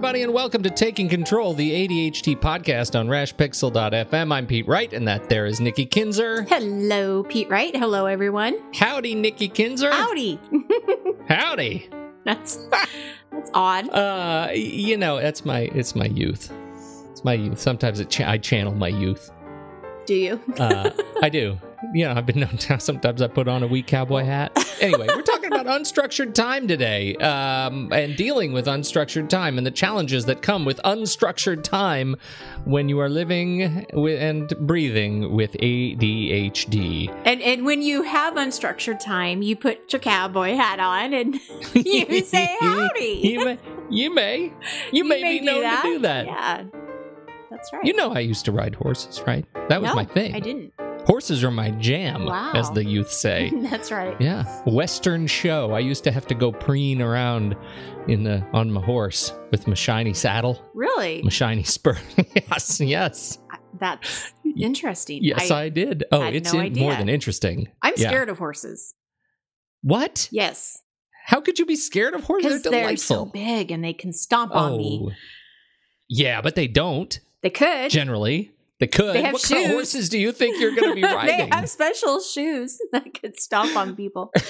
everybody, and welcome to Taking Control, the ADHD podcast on rashpixel.fm. I'm Pete Wright, and that there is Nikki Kinzer. Hello, Pete Wright. Hello, everyone. Howdy, Nikki Kinzer. Howdy. Howdy. that's that's odd. Uh, you know, that's my it's my youth. It's my youth. Sometimes it cha- I channel my youth. Do you? Uh, I do. You know, I've been known to. Sometimes I put on a wee cowboy hat. Anyway, we're talking about unstructured time today, um, and dealing with unstructured time and the challenges that come with unstructured time when you are living with, and breathing with ADHD. And and when you have unstructured time, you put your cowboy hat on and you say howdy. you may, you may, you, may, be do known to do that. Yeah, that's right. You know, I used to ride horses, right? That was no, my thing. I didn't. Horses are my jam, Wow. as the youth say. that's right. Yeah, Western show. I used to have to go preen around in the on my horse with my shiny saddle, Really? my shiny spur. yes, yes, That's interesting. yes, I, did. Oh, it's no in- more than interesting. I'm Yeah. scared of horses. What? Yes, How could you be scared of horses? They're they're so big and they can stomp on me. oh, yeah, but they don't They could. generally. They could. They have what kind of shoes. horses do you think you're going to be riding? they have special shoes that could stomp on people.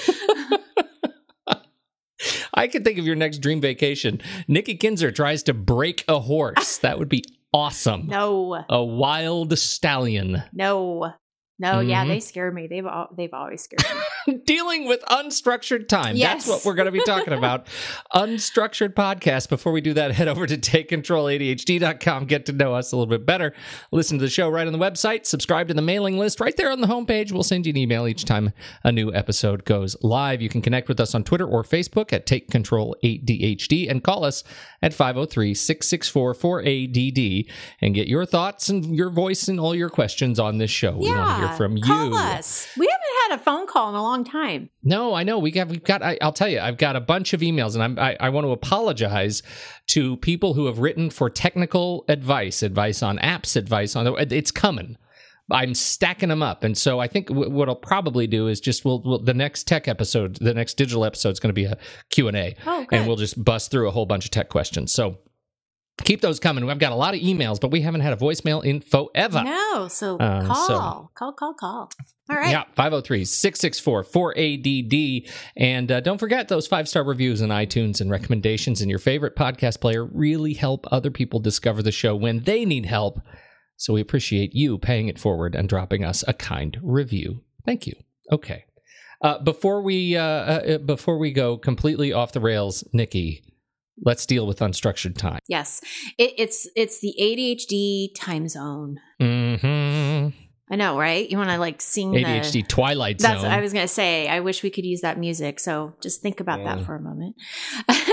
I can think of your next dream vacation. Nikki Kinzer tries to break a horse. That would be awesome. No, A wild stallion. no, no. Yeah, Mhm. they scare me. They've al- they've always scared me. Dealing with unstructured time. Yes. That's what we're going to be talking about. unstructured podcast. Before we do that, head over to takecontroladhd.com. Get to know us a little bit better. Listen to the show right on the website. Subscribe to the mailing list right there on the homepage. We'll send you an email each time a new episode goes live. You can connect with us on Twitter or Facebook at Take Control ADHD and call us at 503 664 4ADD and get your thoughts and your voice and all your questions on this show. We want to hear from you. Call us. We haven't had a phone call in a long time. No, I know we got we've got. I, I'll tell you, I've got a bunch of emails, and I'm, I I want to apologize to people who have written for technical advice, advice on apps, advice on it's coming. I'm stacking them up, and so I think w- what I'll probably do is just we'll, we'll the next tech episode, the next digital episode is going to be a Q and A, Oh, and we'll just bust through a whole bunch of tech questions. So keep those coming. I've got a lot of emails, but we haven't had a voicemail in forever. no, so Uh, call, so- call, call, call. All right. Yeah, 503 664 4ADD. And uh, don't forget those five star reviews on iTunes and recommendations in your favorite podcast player really help other people discover the show when they need help. So we appreciate you paying it forward and dropping us a kind review. Thank you. Okay. Uh, before we uh, uh, before we go completely off the rails, Nikki, let's deal with unstructured time. Yes, it, it's it's the ADHD time zone. hmm I know, right? You want to like sing ADHD the. Twilight That's Zone. what I was gonna say. I wish we could use that music. So just think about Yeah. that for a moment.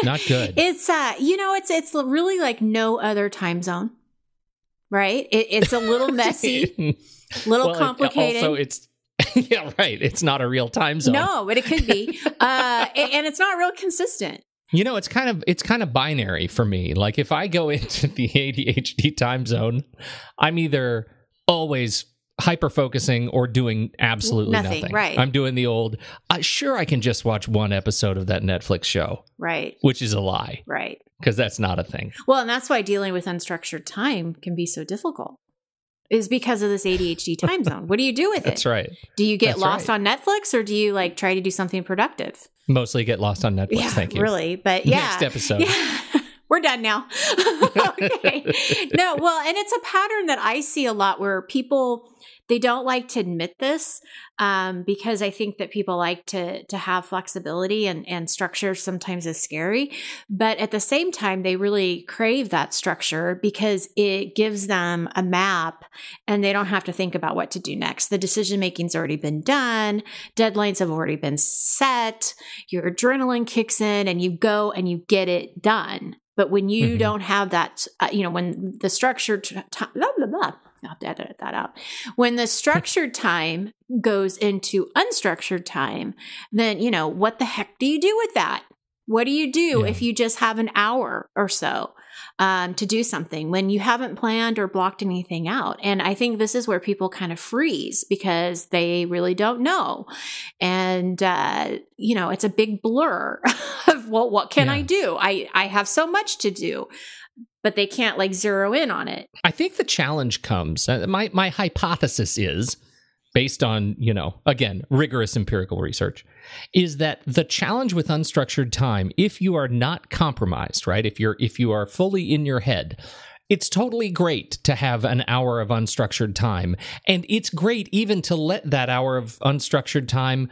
Not good. It's uh, you know, it's it's really like no other time zone, right? It, it's a little messy, little Well, it- complicated. also, it's yeah, right. It's not a real time zone. No, but it could be, uh, and it's not real consistent. You know, it's kind of it's kind of binary for me. Like if I go into the ADHD time zone, I'm either always hyper focusing or doing absolutely Nothing, nothing. right. I'm doing the old. Uh, sure, I can just watch one episode of that Netflix show, Right, which is a lie right. because that's not a thing. Well, and that's why dealing with unstructured time can be so difficult. Is because of this ADHD time zone. What do you do with That's it? That's right. Do you get That's lost right. on Netflix or do you like try to do something productive? Mostly get lost on Netflix. yeah, Thank you. really. But yeah, Next episode. Yeah. We're done now. okay. No, well, and it's a pattern that I see a lot where people they don't like to admit this um, because I think that people like to to have flexibility and and structure sometimes is scary, but at the same time they really crave that structure because it gives them a map and they don't have to think about what to do next. The decision making's already been done, deadlines have already been set, your adrenaline kicks in, and you go and you get it done. But when you Mhm. don't have that, uh, you know, when the structure, t- time, blah, blah, blah, I'll have to edit that out. When the structured time goes into unstructured time, then, you know, what the heck do you do with that? What do you do Yeah. if you just have an hour or so? um, to do something when you haven't planned or blocked anything out. And I think this is where people kind of freeze because they really don't know. And, uh, you know, it's a big blur of, well, what can Yeah. I do? I, I have so much to do, but they can't like zero in on it. I think the challenge comes. Uh, my my hypothesis is based on you know again rigorous empirical research is that the challenge with unstructured time if you are not compromised right if you're if you are fully in your head it's totally great to have an hour of unstructured time and it's great even to let that hour of unstructured time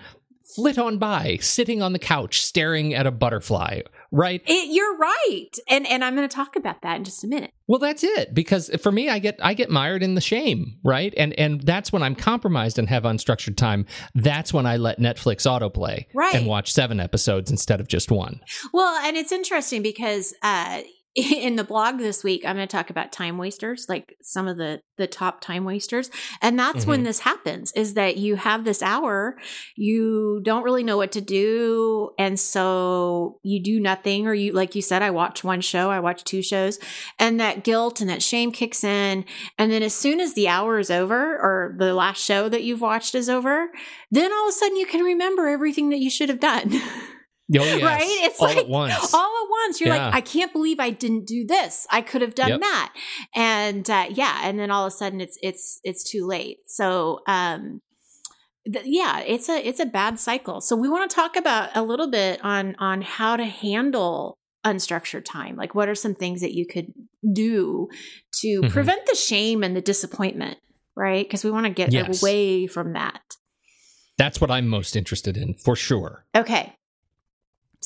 flit on by sitting on the couch staring at a butterfly right It, you're right. And, and I'm going to talk about that in just a minute. Well, that's it. Because for me, I get I get mired in the shame, right? And and that's when I'm compromised and have unstructured time. That's when I let Netflix autoplay Right. and watch seven episodes instead of just one. Well, and it's interesting because uh, in the blog this week, I'm going to talk about time wasters, like some of the the top time wasters, and that's when mm-hmm. this happens. Is that you have this hour, you don't really know what to do, and so you do nothing, or you like you said, I watch one show, I watch two shows, and that guilt and that shame kicks in, and then as soon as the hour is over, or the last show that you've watched is over, then all of a sudden you can remember everything that you should have done. Oh, yes. Right? It's all like at once. all at once. You're Yeah. like, I can't believe I didn't do this. I could have done Yep. that. And uh, yeah, and then all of a sudden it's it's it's too late. So um th- yeah, it's a it's a bad cycle. So we want to talk about a little bit on on how to handle unstructured time. Like what are some things that you could do to Mhm. prevent the shame and the disappointment, right? Because we want to get Yes. away from that. That's what I'm most interested in, for sure. Okay.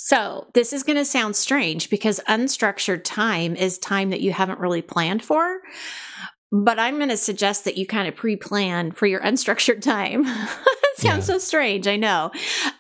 So, this is going to sound strange because unstructured time is time that you haven't really planned for. But I'm going to suggest that you kind of pre plan for your unstructured time. sounds so strange, I know.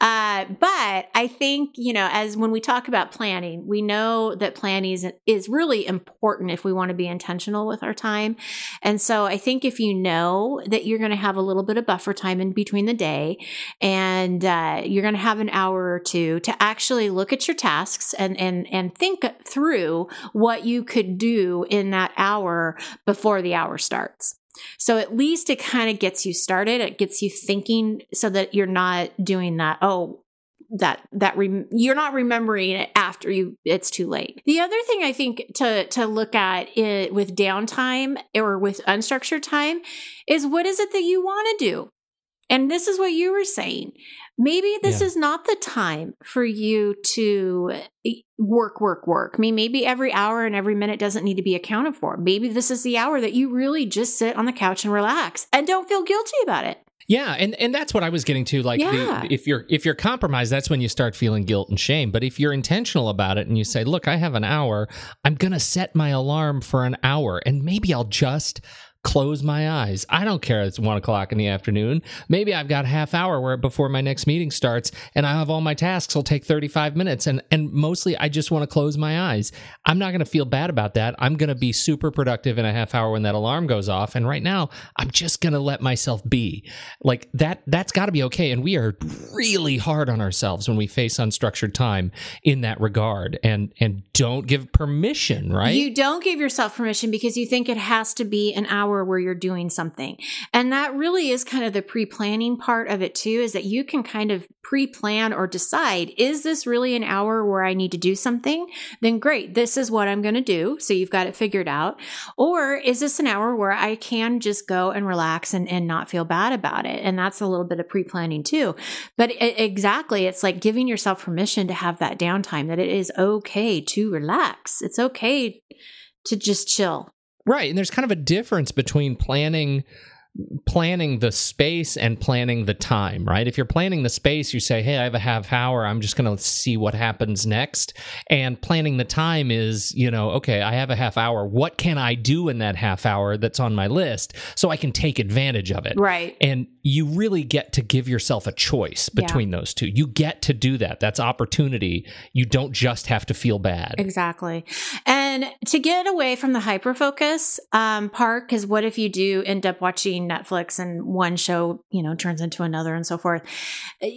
Uh, but I think, you know, as when we talk about planning, we know that planning is, is really important if we want to be intentional with our time. And so I think if you know that you're going to have a little bit of buffer time in between the day, and uh, you're going to have an hour or two to actually look at your tasks and and and think through what you could do in that hour before the hour starts. So at least it kind of gets you started. It gets you thinking so that you're not doing that. Oh, that that rem- you're not remembering it after you it's too late. The other thing I think to to look at it with downtime or with unstructured time is what is it that you want to do? And this is what you were saying. Maybe this Yeah. is not the time for you to e, work, work, work. I mean, maybe every hour and every minute doesn't need to be accounted for. Maybe this is the hour that you really just sit on the couch and relax and don't feel guilty about it. Yeah, and and that's what I was getting to. Like, Yeah. the, if you're if you're compromised, that's when you start feeling guilt and shame. But if you're intentional about it and you say, "Look, I have an hour. I'm gonna set my alarm for an hour, and maybe I'll just." Close my eyes. I don't care. It's one o'clock in the afternoon. Maybe I've got a half hour where before my next meeting starts, and I have all my tasks. will take thirty five minutes, and and mostly I just want to close my eyes. I'm not going to feel bad about that. I'm going to be super productive in a half hour when that alarm goes off. And right now, I'm just going to let myself be like that that's got to be okay and we are really hard on ourselves when we face unstructured time in that regard and and don't give permission right You don't give yourself permission because you think it has to be an hour where you're doing something. And that really is kind of the pre planning part of it, too, is that you can kind of pre plan or decide is this really an hour where I need to do something? Then great, this is what I'm going to do. So you've got it figured out. Or is this an hour where I can just go and relax and, and not feel bad about it? And that's a little bit of pre planning, too. But e- exactly, it's like giving yourself permission to have that downtime, that it is okay to relax. It's okay to just chill. Right and there's kind of a difference between planning planning the space and planning the time, right? If you're planning the space, you say, "Hey, I have a half hour. I'm just going to see what happens next." And planning the time is, you know, okay, I have a half hour. What can I do in that half hour that's on my list so I can take advantage of it? Right. And you really get to give yourself a choice Yeah. between those two. You get to do that. That's opportunity. You don't just have to feel bad. Exactly. And to get away from the hyper focus um, part, because what if you do end up watching Netflix and one show, you know, turns into another and so forth.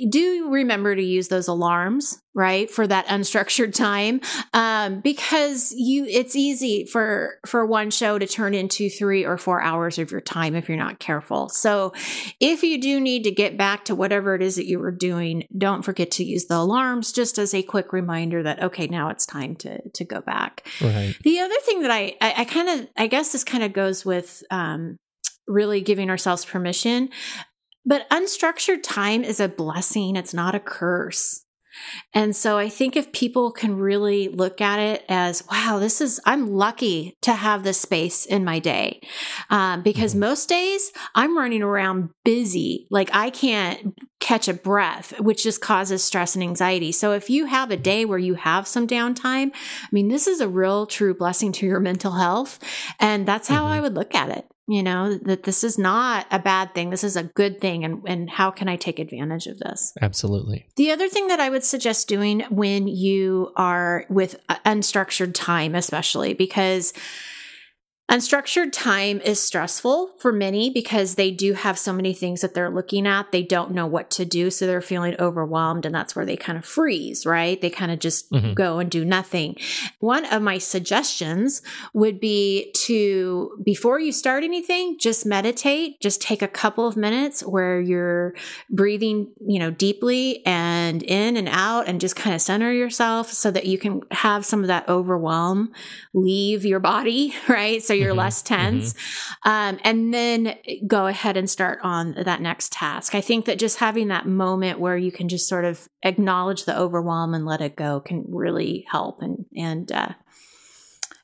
Do remember to use those alarms, right? For that unstructured time. Um, because you, it's easy for, for one show to turn into three or four hours of your time if you're not careful. So if you do need to get back to whatever it is that you were doing, don't forget to use the alarms just as a quick reminder that, okay, now it's time to, to go back. Right. The other thing that I, I, I kind of, I guess this kind of goes with, um, really giving ourselves permission. But unstructured time is a blessing. It's not a curse. And so I think if people can really look at it as, wow, this is, I'm lucky to have this space in my day. Um, because mm-hmm. most days I'm running around busy. Like I can't catch a breath, which just causes stress and anxiety. So if you have a day where you have some downtime, I mean, this is a real true blessing to your mental health. And that's how mm-hmm. I would look at it you know that this is not a bad thing. This is a good thing. And and how can i take advantage of this? Absolutely. The other thing that i would suggest doing when you are with unstructured time especially because Unstructured time is stressful for many because they do have so many things that they're looking at. They don't know what to do. So they're feeling overwhelmed. And that's where they kind of freeze, right? They kind of just mm-hmm. go and do nothing. One of my suggestions would be to, before you start anything, just meditate. Just take a couple of minutes where you're breathing, you know, deeply and in and out and just kind of center yourself so that you can have some of that overwhelm leave your body, right? So you're mm-hmm. less tense. Mm-hmm. Um, and then go ahead and start on that next task. I think that just having that moment where you can just sort of acknowledge the overwhelm and let it go can really help and, and, uh,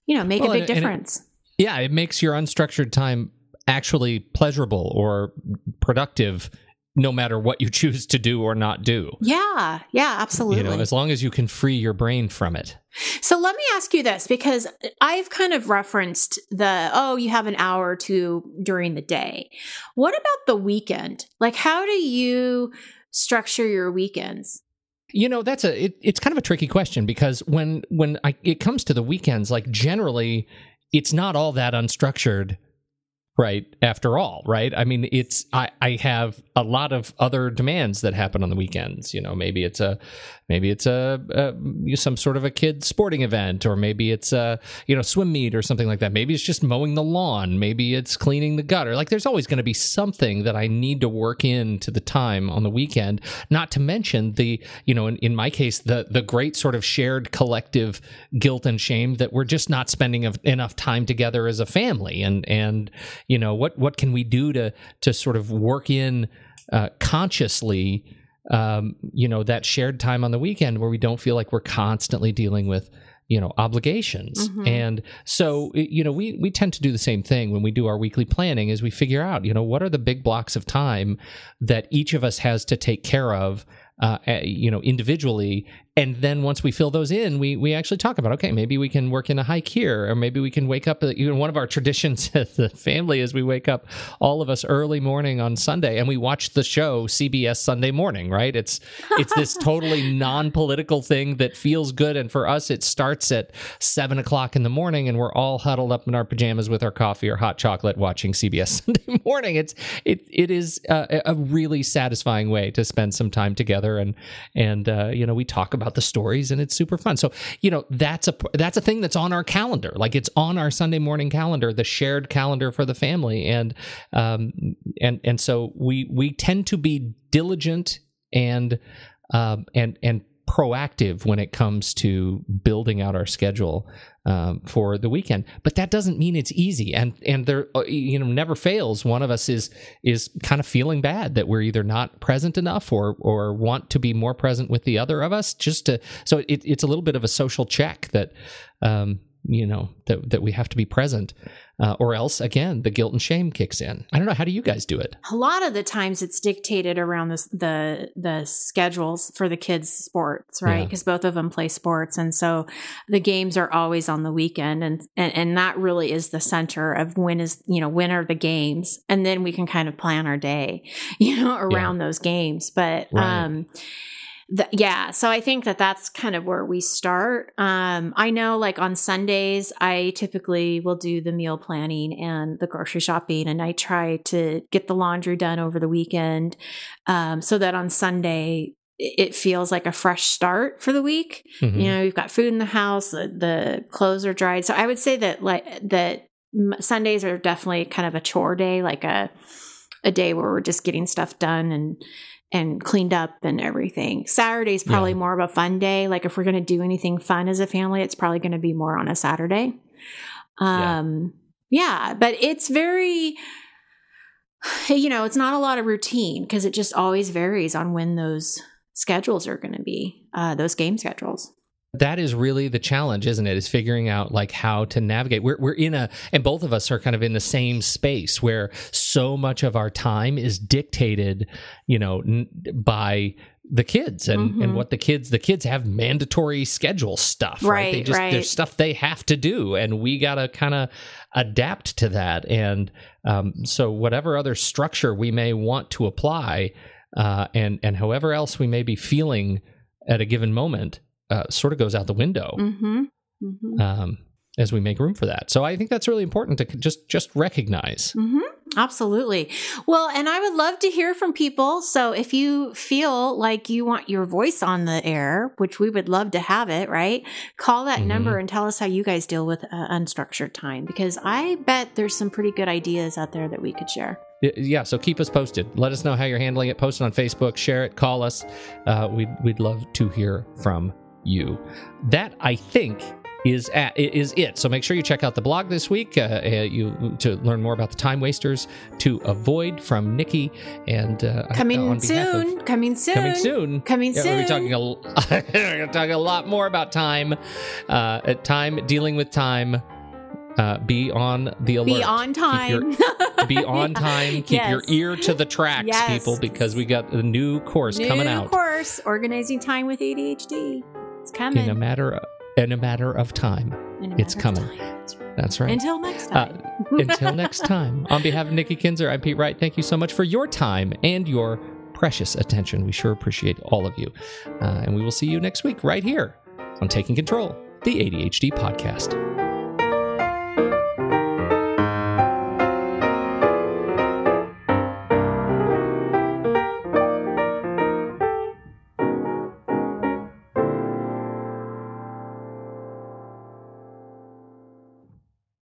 you know, make well, a big difference. It, yeah. It makes your unstructured time actually pleasurable or productive no matter what you choose to do or not do. Yeah, yeah, absolutely. You know, as long as you can free your brain from it. So let me ask you this because I've kind of referenced the oh, you have an hour or two during the day. What about the weekend? Like how do you structure your weekends? You know, that's a it, it's kind of a tricky question because when when I, it comes to the weekends, like generally it's not all that unstructured right after all right? I mean it's i i have a lot of other demands that happen on the weekends you know maybe it's a maybe it's a, a some sort of a kid sporting event or maybe it's a you know swim meet or something like that. Maybe it's just mowing the lawn. Maybe it's cleaning the gutter. Like there's always going to be something that i need to work into the time on the weekend not to mention the you know in, in my case the the great sort of shared collective guilt and shame that we're just not spending enough time together as a family. And and you know what what can we do to to sort of work in uh, consciously um, you know that shared time on the weekend where we don't feel like we're constantly dealing with you know obligations mm-hmm. and so you know we we tend to do the same thing when we do our weekly planning is we figure out you know what are the big blocks of time that each of us has to take care of uh, eh, you know individually. And then once we fill those in we we actually talk about okay maybe we can work in a hike here or maybe we can wake up uh, Even one of our traditions as the family is we wake up all of us early morning on sunday and we watch the show cbs sunday morning right? It's it's this totally non-political thing that feels good. And for us it starts at seven o'clock in the morning and we're all huddled up in our pajamas with our coffee or hot chocolate watching cbs sunday morning. It's it it is uh, a, a really satisfying way to spend some time together and and uh, you know we talk about about the stories and it's super fun. So, you know, that's a that's a thing that's on our calendar. Like it's on our Sunday morning calendar, the shared calendar for the family. And um and and so we we tend to be diligent and um and and proactive when it comes to building out our schedule um, for the weekend. But that doesn't mean it's easy, and and there uh, you know never fails. One of us is is kind of feeling bad that we're either not present enough or or want to be more present with the other of us. Just to so it, it's a little bit of a social check that um, you know that that we have to be present uh, or else again the guilt and shame kicks in. I don't know. How do you guys do it? A lot of the times it's dictated around this, the the schedules for the kids sports right? Because yeah. both of them play sports. And so the games are always on the weekend and, and and that really is the center of when is you know when are the games? And then we can kind of plan our day you know around yeah. those games. But right. um the, yeah, so I think that that's kind of where we start. Um, I know, like on Sundays, I typically will do the meal planning and the grocery shopping, and I try to get the laundry done over the weekend, um, so that on Sunday it feels like a fresh start for the week. Mhm. You know, you've got food in the house, the, the clothes are dried. So I would say that like that Sundays are definitely kind of a chore day, like a a day where we're just getting stuff done and and cleaned up and everything. Saturday's probably Yeah. more of a fun day. Like if we're going to do anything fun as a family, it's probably going to be more on a Saturday. Yeah. Um yeah, but it's very you know, it's not a lot of routine because it just always varies on when those schedules are going to be, uh, those game schedules. That is really the challenge isn't it is figuring out like how to navigate we're, we're in a and both of us are kind of in the same space where so much of our time is dictated you know n- by the kids and Mhm. and what the kids the kids have mandatory schedule stuff right, they Right, just right. there's stuff they have to do and we gotta kind of adapt to that and um, so whatever other structure we may want to apply uh, and and however else we may be feeling at a given moment uh, sort of goes out the window Mm-hmm. Mm-hmm. um, as we make room for that. So I think that's really important to just just recognize. Mm-hmm. Absolutely. Well, and I would love to hear from people. So if you feel like you want your voice on the air, which we would love to have it, right? Call that Mhm. number and tell us how you guys deal with uh, unstructured time because I bet there's some pretty good ideas out there that we could share. Yeah, so keep us posted. Let us know how you're handling it. Post it on Facebook, share it, call us. Uh, we'd we'd love to hear from you. That I think is at, is it. So make sure you check out the blog this week. Uh, uh, you to learn more about the time wasters to avoid from Nikki and uh, Coming on behalf of- soon. Coming soon. coming soon. Coming Yeah, soon. we're talking a, we're gonna talk a lot more about time, uh, at time dealing with time. Uh, be on the alert. Be on Keep your- time. be on time. Keep your ear to the tracks, Yes. people, because we got a new course New coming out course, organizing time with ADHD. It's coming. in a matter of, in a matter of time. It's coming. time. That's right. Until next Uh, time. Until next time, on behalf of Nikki Kinzer, I'm Pete Wright. Thank you so much for your time and your precious attention. We sure appreciate all of you. Uh, and we will see you next week right here on Taking Control, the ADHD podcast.